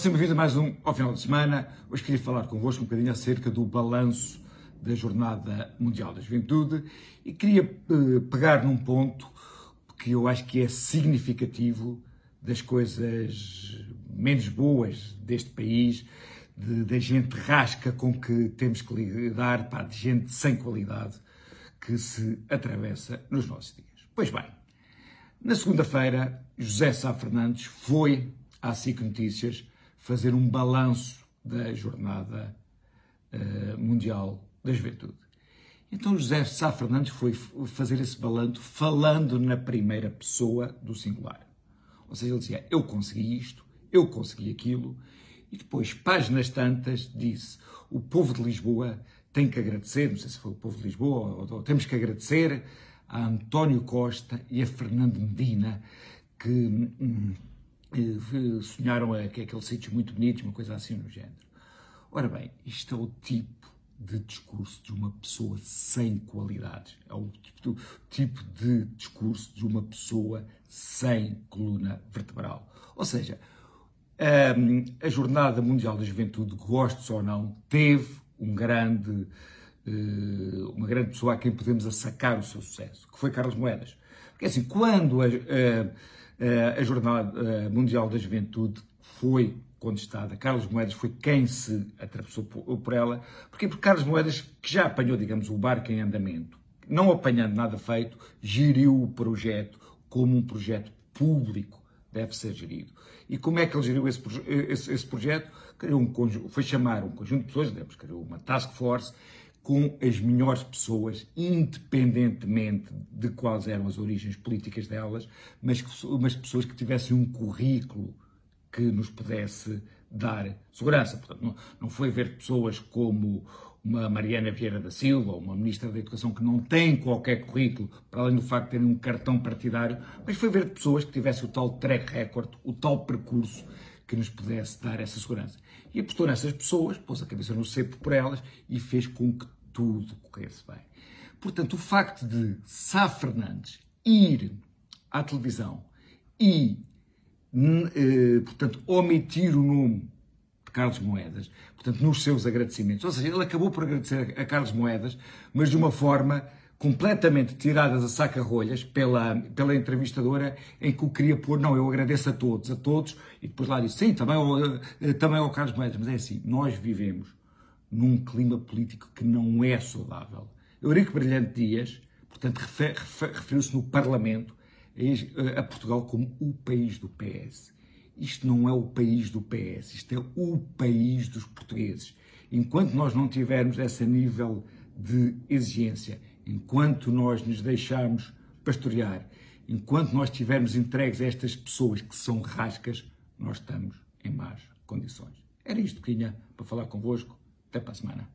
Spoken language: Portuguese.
Sempre vida mais um ao final de semana. Hoje queria falar convosco um bocadinho acerca do balanço da Jornada Mundial da Juventude e queria uh, pegar num ponto que eu acho que é significativo das coisas menos boas deste país, da gente rasca com que temos que lidar, pá, de gente sem qualidade que se atravessa nos nossos dias. Pois bem, na segunda-feira, José Sá Fernandes foi à SIC Notícias fazer um balanço da Jornada uh, Mundial da Juventude. Então José Sá Fernandes foi fazer esse balanço falando na primeira pessoa do singular. Ou seja, ele dizia, eu consegui isto, eu consegui aquilo, e depois, páginas tantas, disse, o povo de Lisboa tem que agradecer, não sei se foi o povo de Lisboa, ou, ou temos que agradecer a António Costa e a Fernando Medina, que hum, sonharam a, que aquele sítio muito bonito, uma coisa assim no género. Ora bem, isto é o tipo de discurso de uma pessoa sem qualidades. É o tipo, tipo de discurso de uma pessoa sem coluna vertebral. Ou seja, a Jornada Mundial da Juventude, gostes ou não, teve um grande, eh, uma grande pessoa a quem podemos assacar o seu sucesso, que foi Carlos Moedas. Porque assim, quando a, a, a Jornada Mundial da Juventude foi contestada, Carlos Moedas foi quem se atravessou por ela, porque, porque Carlos Moedas, que já apanhou, digamos, o barco em andamento, não apanhando nada feito, geriu o projeto como um projeto público deve ser gerido. E como é que ele geriu esse, esse, esse projeto? Criou um, foi chamar um conjunto de pessoas, criou uma task force com as melhores pessoas, independentemente de quais eram as origens políticas delas, mas, mas pessoas que tivessem um currículo que nos pudesse dar segurança. Portanto, não, não foi ver pessoas como uma Mariana Vieira da Silva, uma Ministra da Educação que não tem qualquer currículo, para além do facto de terem um cartão partidário, mas foi ver pessoas que tivessem o tal track record, o tal percurso que nos pudesse dar essa segurança. E apostou nessas pessoas, pôs a cabeça no cepo por elas e fez com que tudo corresse bem. Portanto, o facto de Sá Fernandes ir à televisão e, eh, portanto, omitir o nome de Carlos Moedas, portanto, nos seus agradecimentos, ou seja, ele acabou por agradecer a Carlos Moedas, mas de uma forma completamente tiradas a saca-rolhas pela, pela entrevistadora, em que o queria pôr, não, eu agradeço a todos, a todos, e depois lá disse, sim, também ao, eh, também ao Carlos Moedas, mas é assim, nós vivemos num clima político que não é saudável. Eurico Brilhante Dias, portanto, referiu-se no Parlamento a Portugal como o país do PS. Isto não é o país do PS, isto é o país dos portugueses. Enquanto nós não tivermos esse nível de exigência, enquanto nós nos deixarmos pastorear, enquanto nós estivermos entregues a estas pessoas que são rascas, nós estamos em más condições. Era isto que tinha para falar convosco. Até para a semana.